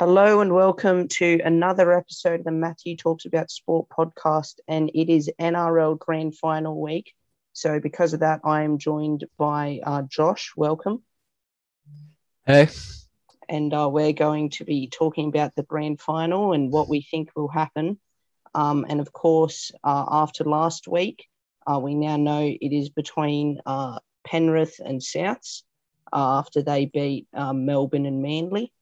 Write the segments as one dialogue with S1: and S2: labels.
S1: Hello and welcome to another episode of the Matthew Talks About Sport podcast. And it is NRL Grand Final week. So, because of that, I am joined by uh, Josh. Welcome.
S2: Hey.
S1: And uh, we're going to be talking about the Grand Final and what we think will happen. Um, and of course, uh, after last week, uh, we now know it is between uh, Penrith and Souths uh, after they beat Melbourne and Manly.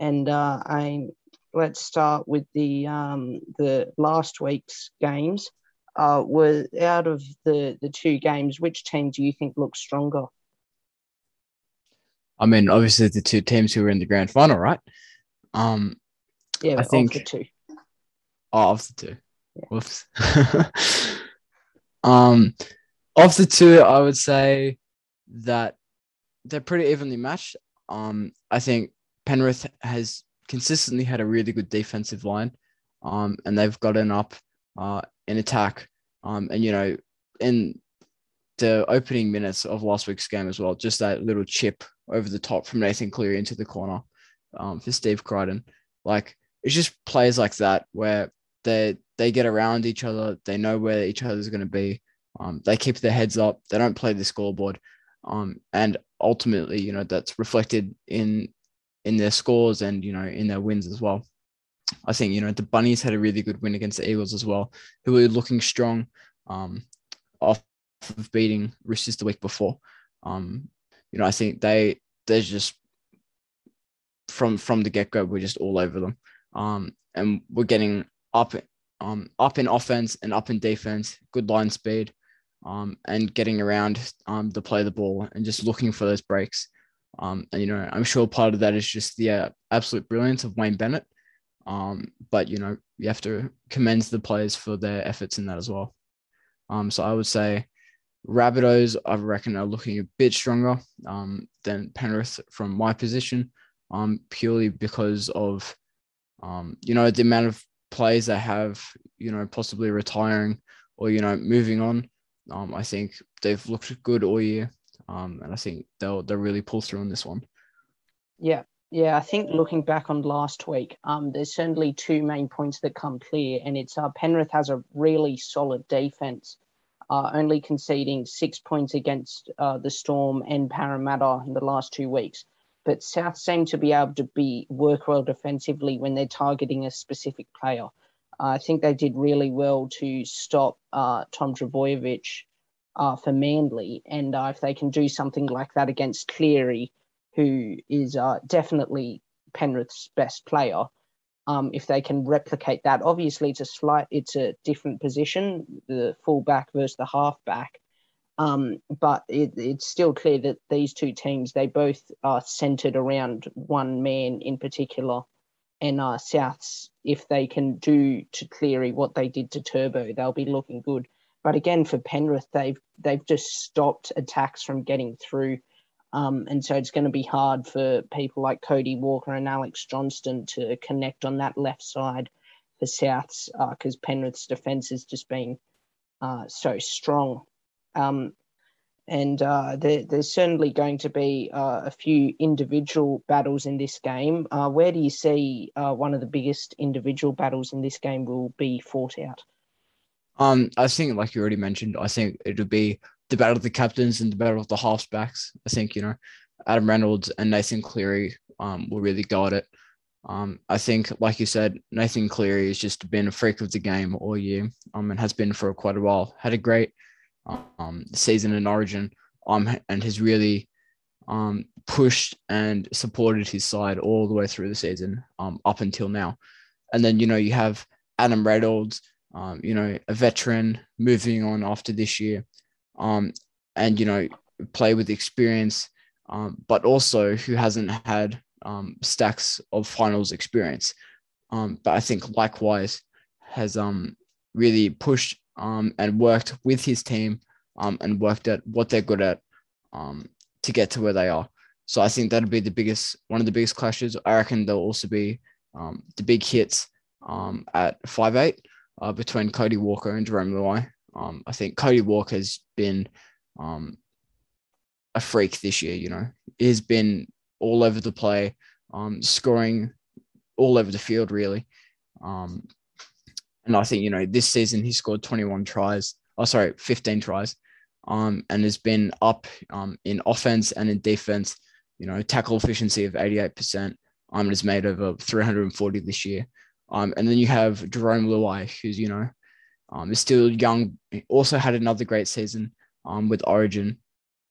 S1: And uh, I let's start with the um, the last week's games. Uh, were out of the the two games, which team do you think looks stronger?
S2: I mean, obviously the two teams who were in the grand final, right? Um,
S1: yeah, I think the two.
S2: Oh, of the two. Yeah. Whoops. um, of the two, I would say that they're pretty evenly matched. Um, I think Penrith has consistently had a really good defensive line, um, and they've gotten up uh, in attack. Um, and you know, in the opening minutes of last week's game as well, just that little chip over the top from Nathan Cleary into the corner um, for Steve Crichton. Like it's just players like that where they they get around each other, they know where each other's going to be. Um, they keep their heads up. They don't play the scoreboard. Um, and ultimately, you know, that's reflected in in their scores and you know in their wins as well. I think you know the Bunnies had a really good win against the Eagles as well, who were looking strong um, off of beating Roosters the week before. Um, you know, I think they they're just from from the get go, we're just all over them, um, and we're getting up um, up in offense and up in defense, good line speed, um, and getting around um, to play the ball and just looking for those breaks. Um, and you know, I'm sure part of that is just the uh, absolute brilliance of Wayne Bennett. Um, but you know, you have to commend the players for their efforts in that as well. Um, so I would say Rabbitohs, I reckon, are looking a bit stronger um, than Penrith from my position, um, purely because of um, you know the amount of players they have, you know, possibly retiring or you know moving on. Um, I think they've looked good all year. Um, and I think they'll they'll really pull through on this one.
S1: Yeah, yeah. I think looking back on last week, um, there's certainly two main points that come clear, and it's uh, Penrith has a really solid defense, uh, only conceding six points against uh, the Storm and Parramatta in the last two weeks. But South seem to be able to be work well defensively when they're targeting a specific player. I think they did really well to stop uh, Tom Trbojevic uh, for Manly. And uh, if they can do something like that against Cleary, who is uh, definitely Penrith's best player, um, if they can replicate that, obviously it's a slight, it's a different position, the fullback versus the halfback. Um, but it, it's still clear that these two teams, they both are centered around one man in particular. And uh, Souths, if they can do to Cleary what they did to Turbo, they'll be looking good. But again, for Penrith, they've they've just stopped attacks from getting through. Um, and so it's going to be hard for people like Cody Walker and Alex Johnston to connect on that left side for Souths because uh, Penrith's defence has just been uh, so strong. Um, and uh, there, there's certainly going to be uh, a few individual battles in this game. Uh, where do you see uh, one of the biggest individual battles in this game will be fought out?
S2: Um, I think, like you already mentioned, I think it'll be the battle of the captains and the battle of the halfbacks. I think you know, Adam Reynolds and Nathan Cleary um, will really go at it. Um, I think, like you said, Nathan Cleary has just been a freak of the game all year, um, and has been for quite a while. Had a great um season in Origin, um, and has really um pushed and supported his side all the way through the season, um, up until now. And then you know you have Adam Reynolds, um, you know, a veteran moving on after this year, um, and you know, play with experience, um, but also who hasn't had um, stacks of finals experience. Um, but I think likewise has um, really pushed um, and worked with his team um, and worked at what they're good at um, to get to where they are. So I think that'll be the biggest, one of the biggest clashes. I reckon there'll also be um, the big hits um, at five eight uh, between Cody Walker and Jarome Luai. Um, I think Cody Walker has been um, a freak this year. You know, he's been all over the play, um, scoring all over the field, really. Um, and I think, you know, this season he scored 21 tries. Oh, sorry, 15 tries. Um, and has been up um, in offense and in defense, you know, tackle efficiency of 88%. Um, and has made over 340 this year. Um, and then you have Jarome Luai, who's, you know, um, is still young, he also had another great season um, with Origin.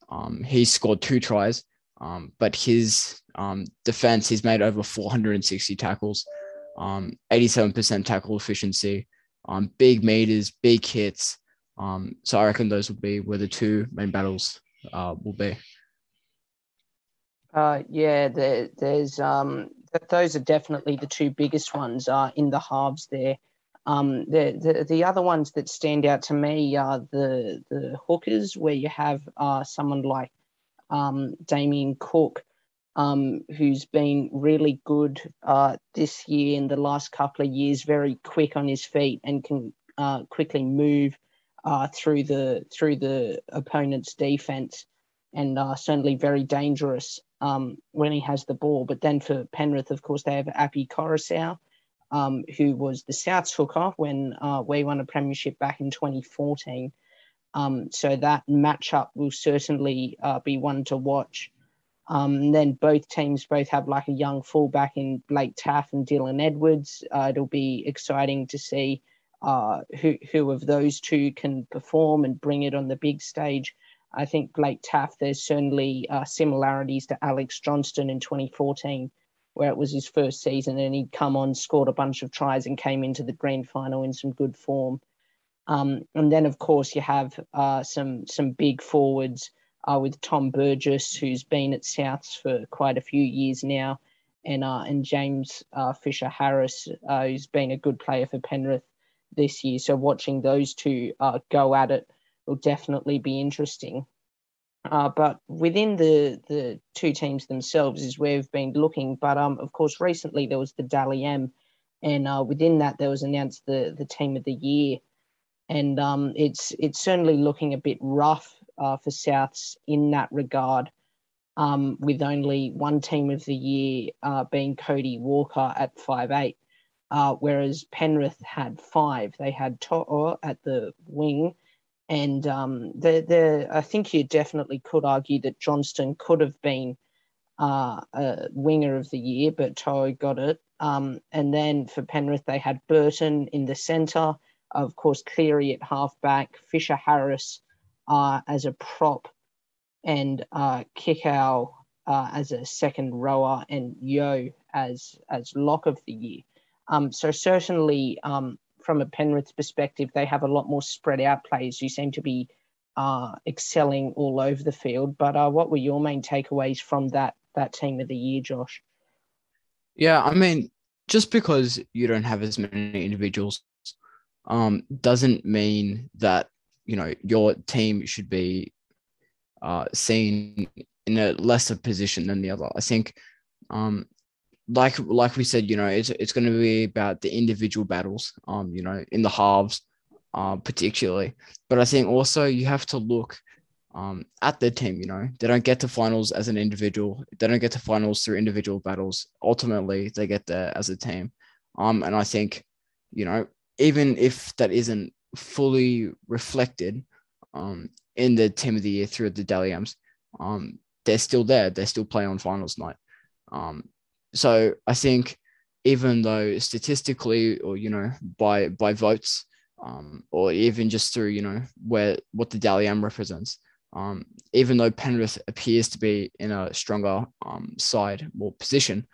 S2: Um, he scored two tries, um, but his um, defense, he's made over 460 tackles, um, 87% tackle efficiency, um, big meters, big hits. Um, so I reckon those will be where the two main battles uh, will be.
S1: Uh, yeah, there, there's um, those are definitely the two biggest ones uh, in the halves there. Um, the, the the other ones that stand out to me are the the hookers, where you have uh, someone like um, Damien Cook, um, who's been really good uh, this year and the last couple of years, very quick on his feet and can uh, quickly move uh, through the through the opponent's defense, and uh, certainly very dangerous um, when he has the ball. But then for Penrith, of course, they have Api Koroisau, um, who was the South's hooker when uh, we won a premiership back in 2014. Um, so that matchup will certainly uh, be one to watch. Um, then both teams both have like a young fullback in Blake Taaffe and Dylan Edwards. Uh, it'll be exciting to see uh, who who of those two can perform and bring it on the big stage. I think Blake Taaffe, There's certainly uh, similarities to Alex Johnston in 2014, where it was his first season and he'd come on, scored a bunch of tries, and came into the grand final in some good form. Um, and then, of course, you have uh, some some big forwards uh, with Tom Burgess, who's been at Souths for quite a few years now, and uh, and James uh, Fisher Harris, uh, who's been a good player for Penrith this year. So watching those two go at it will definitely be interesting. but within the the two teams themselves is where we've been looking. But um, of course, recently there was the Dally M, and within that there was announced the the team of the year and um, it's it's certainly looking a bit rough uh, for Souths in that regard, um, with only one team of the year uh, being Cody Walker at five eight, uh, whereas Penrith had five. They had To'o at the wing, and um, the the I think you definitely could argue that Johnston could have been uh, a winger of the year, but To'o got it. Um, and then for Penrith, they had Burton in the centre of course, Cleary at halfback, Fisher Harris uh, as a prop, and uh, Kikau uh, as a second rower, and Yeo as as lock of the year. Um, so certainly, um, from a Penrith perspective, they have a lot more spread out players who seem to be uh, excelling all over the field. But uh, what were your main takeaways from that that team of the year, Josh?
S2: Yeah, I mean, just because you don't have as many individuals um, doesn't mean that you know your team should be uh, seen in a lesser position than the other. I think, um, like like we said, you know, it's it's going to be about the individual battles. Um, you know, in the halves, uh, particularly. But I think also you have to look um, at the team. You know, they don't get to finals as an individual. They don't get to finals through individual battles. Ultimately, they get there as a team. Um, and I think, you know, even if that isn't fully reflected um, in the team of the year through the Dally Ms, um, they're still there. They're still play on finals night. Um, so I think even though statistically or you know by by votes um, or even just through you know where what the Dally M represents, um, even though Penrith appears to be in a stronger um, side or position,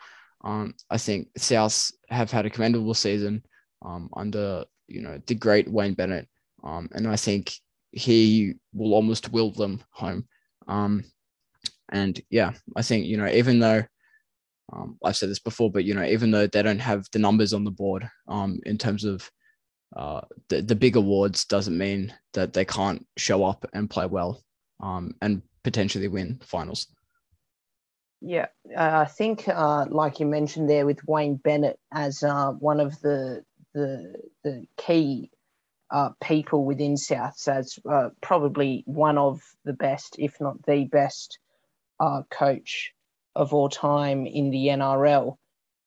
S2: um, I think South have had a commendable season um, under you know the great Wayne Bennett, um, and I think he will almost will them home. Um, and yeah, I think you know even though Um, I've said this before, but you know, even though they don't have the numbers on the board um, in terms of uh, the, the big awards, doesn't mean that they can't show up and play well um, and potentially win finals.
S1: Yeah, I think, uh, like you mentioned there, with Wayne Bennett as uh, one of the the the key uh, people within Souths, as uh, probably one of the best, if not the best, coach of all time in the NRL.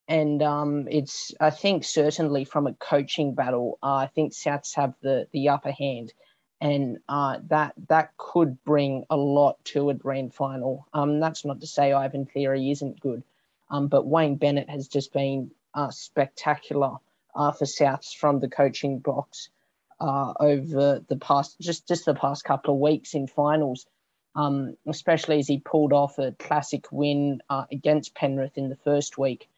S1: And um, it's, I think, certainly from a coaching battle, I think Souths have the the upper hand and uh, that that could bring a lot to a grand final. Um, that's not to say Ivan Cleary isn't good, um, but Wayne Bennett has just been uh, spectacular uh, for Souths from the coaching box uh, over the past just just the past couple of weeks in finals. Um, especially as he pulled off a classic win uh, against Penrith in the first week,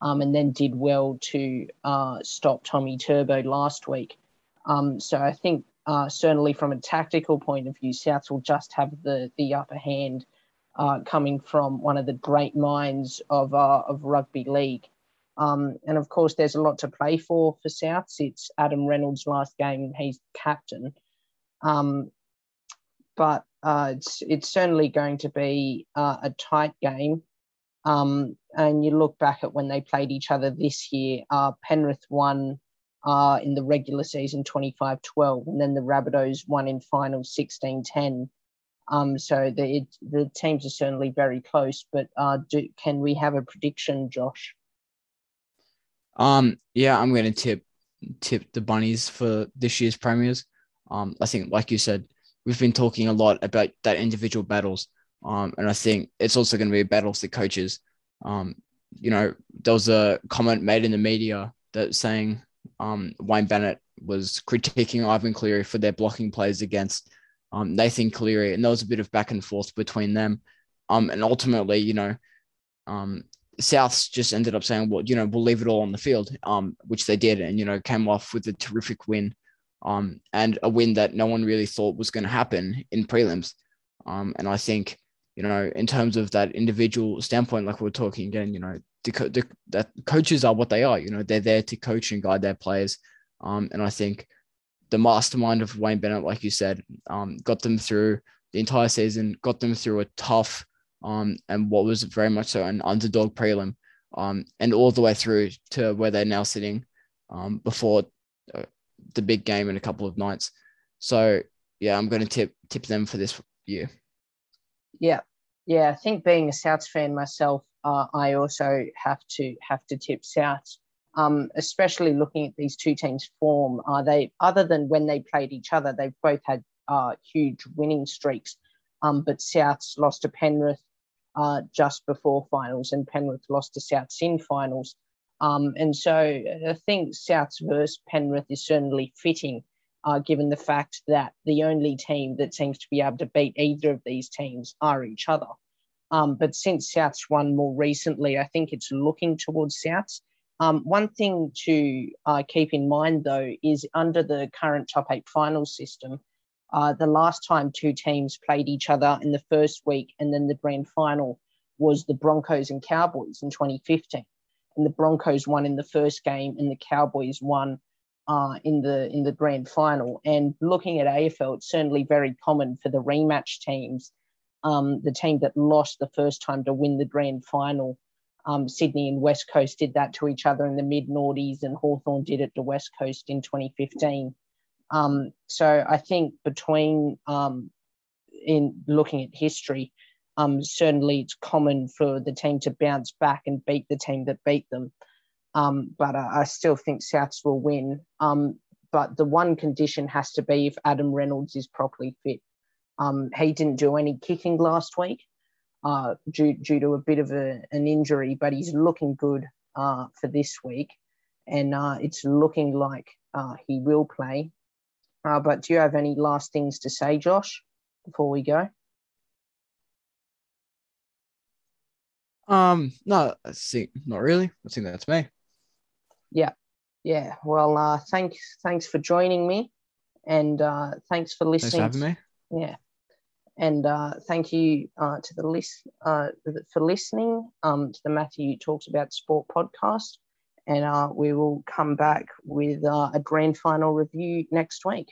S1: um, and then did well to uh, stop Tommy Turbo last week. Um, so I think uh, certainly from a tactical point of view, Souths will just have the the upper hand, uh, coming from one of the great minds of uh, of rugby league. Um, and of course, there's a lot to play for for Souths. It's Adam Reynolds' last game; he's captain. Um, but uh, it's it's certainly going to be uh, a tight game. Um, and you look back at when they played each other this year. Uh, Penrith won uh, in the regular season 25 12, and then the Rabbitohs won in final 16 10. Um, so the, it, the teams are certainly very close, but uh, do, can we have a prediction, Josh?
S2: Um, yeah, I'm going to tip tip the bunnies for this year's premiers. Um, I think, like you said, we've been talking a lot about that individual battles. Um, and I think it's also going to be a battle for the coaches. Um, you know, there was a comment made in the media that saying um, Wayne Bennett was critiquing Ivan Cleary for their blocking plays against um, Nathan Cleary, and there was a bit of back and forth between them. Um, and ultimately, you know, um, Souths just ended up saying, well, you know, we'll leave it all on the field, um, which they did, and you know, came off with a terrific win, um, and a win that no one really thought was going to happen in prelims. Um, and I think, you know, in terms of that individual standpoint, like we are talking again, you know, the, the that coaches are what they are. You know, they're there to coach and guide their players. Um, and I think the mastermind of Wayne Bennett, like you said, um, got them through the entire season, got them through a tough um, and what was very much so an underdog prelim, um, and all the way through to where they're now sitting um, before uh, the big game in a couple of nights. So yeah, I'm going to tip tip them for this year.
S1: Yeah, yeah. I think being a Souths fan myself, uh, I also have to have to tip Souths. Um, especially looking at these two teams' form, are they other than when they played each other, they've both had uh, huge winning streaks. Um, but Souths lost to Penrith uh, just before finals, and Penrith lost to Souths in finals. Um, and so I think Souths versus Penrith is certainly fitting, uh, given the fact that the only team that seems to be able to beat either of these teams are each other. Um, but since Souths won more recently, I think it's looking towards Souths. Um, one thing to uh, keep in mind, though, is under the current top eight final system, uh, the last time two teams played each other in the first week and then the grand final was the Broncos and Cowboys in 2015. And the Broncos won in the first game and the Cowboys won uh, in the in the grand final. And looking at AFL, it's certainly very common for the rematch teams um, the team that lost the first time to win the grand final. Um, Sydney and West Coast did that to each other in the mid noughties, and Hawthorn did it to West Coast in 2015. Um, so I think between um, in looking at history, um, certainly it's common for the team to bounce back and beat the team that beat them. Um, but uh, I still think Souths will win. Um, but the one condition has to be if Adam Reynolds is properly fit. Um, he didn't do any kicking last week uh, due, due to a bit of a, an injury, but he's looking good uh, for this week. And uh, it's looking like uh, he will play. Uh, but do you have any last things to say, Josh, before we go?
S2: Um, no, see, not really. I think that's me.
S1: Yeah, yeah. Well, uh, thanks, thanks for joining me, and uh, thanks for listening.
S2: Thanks for having me.
S1: Yeah. And uh, thank you uh, to the list uh, for listening um, to the Matthew Talks About Sport podcast. And uh, we will come back with uh, a grand final review next week.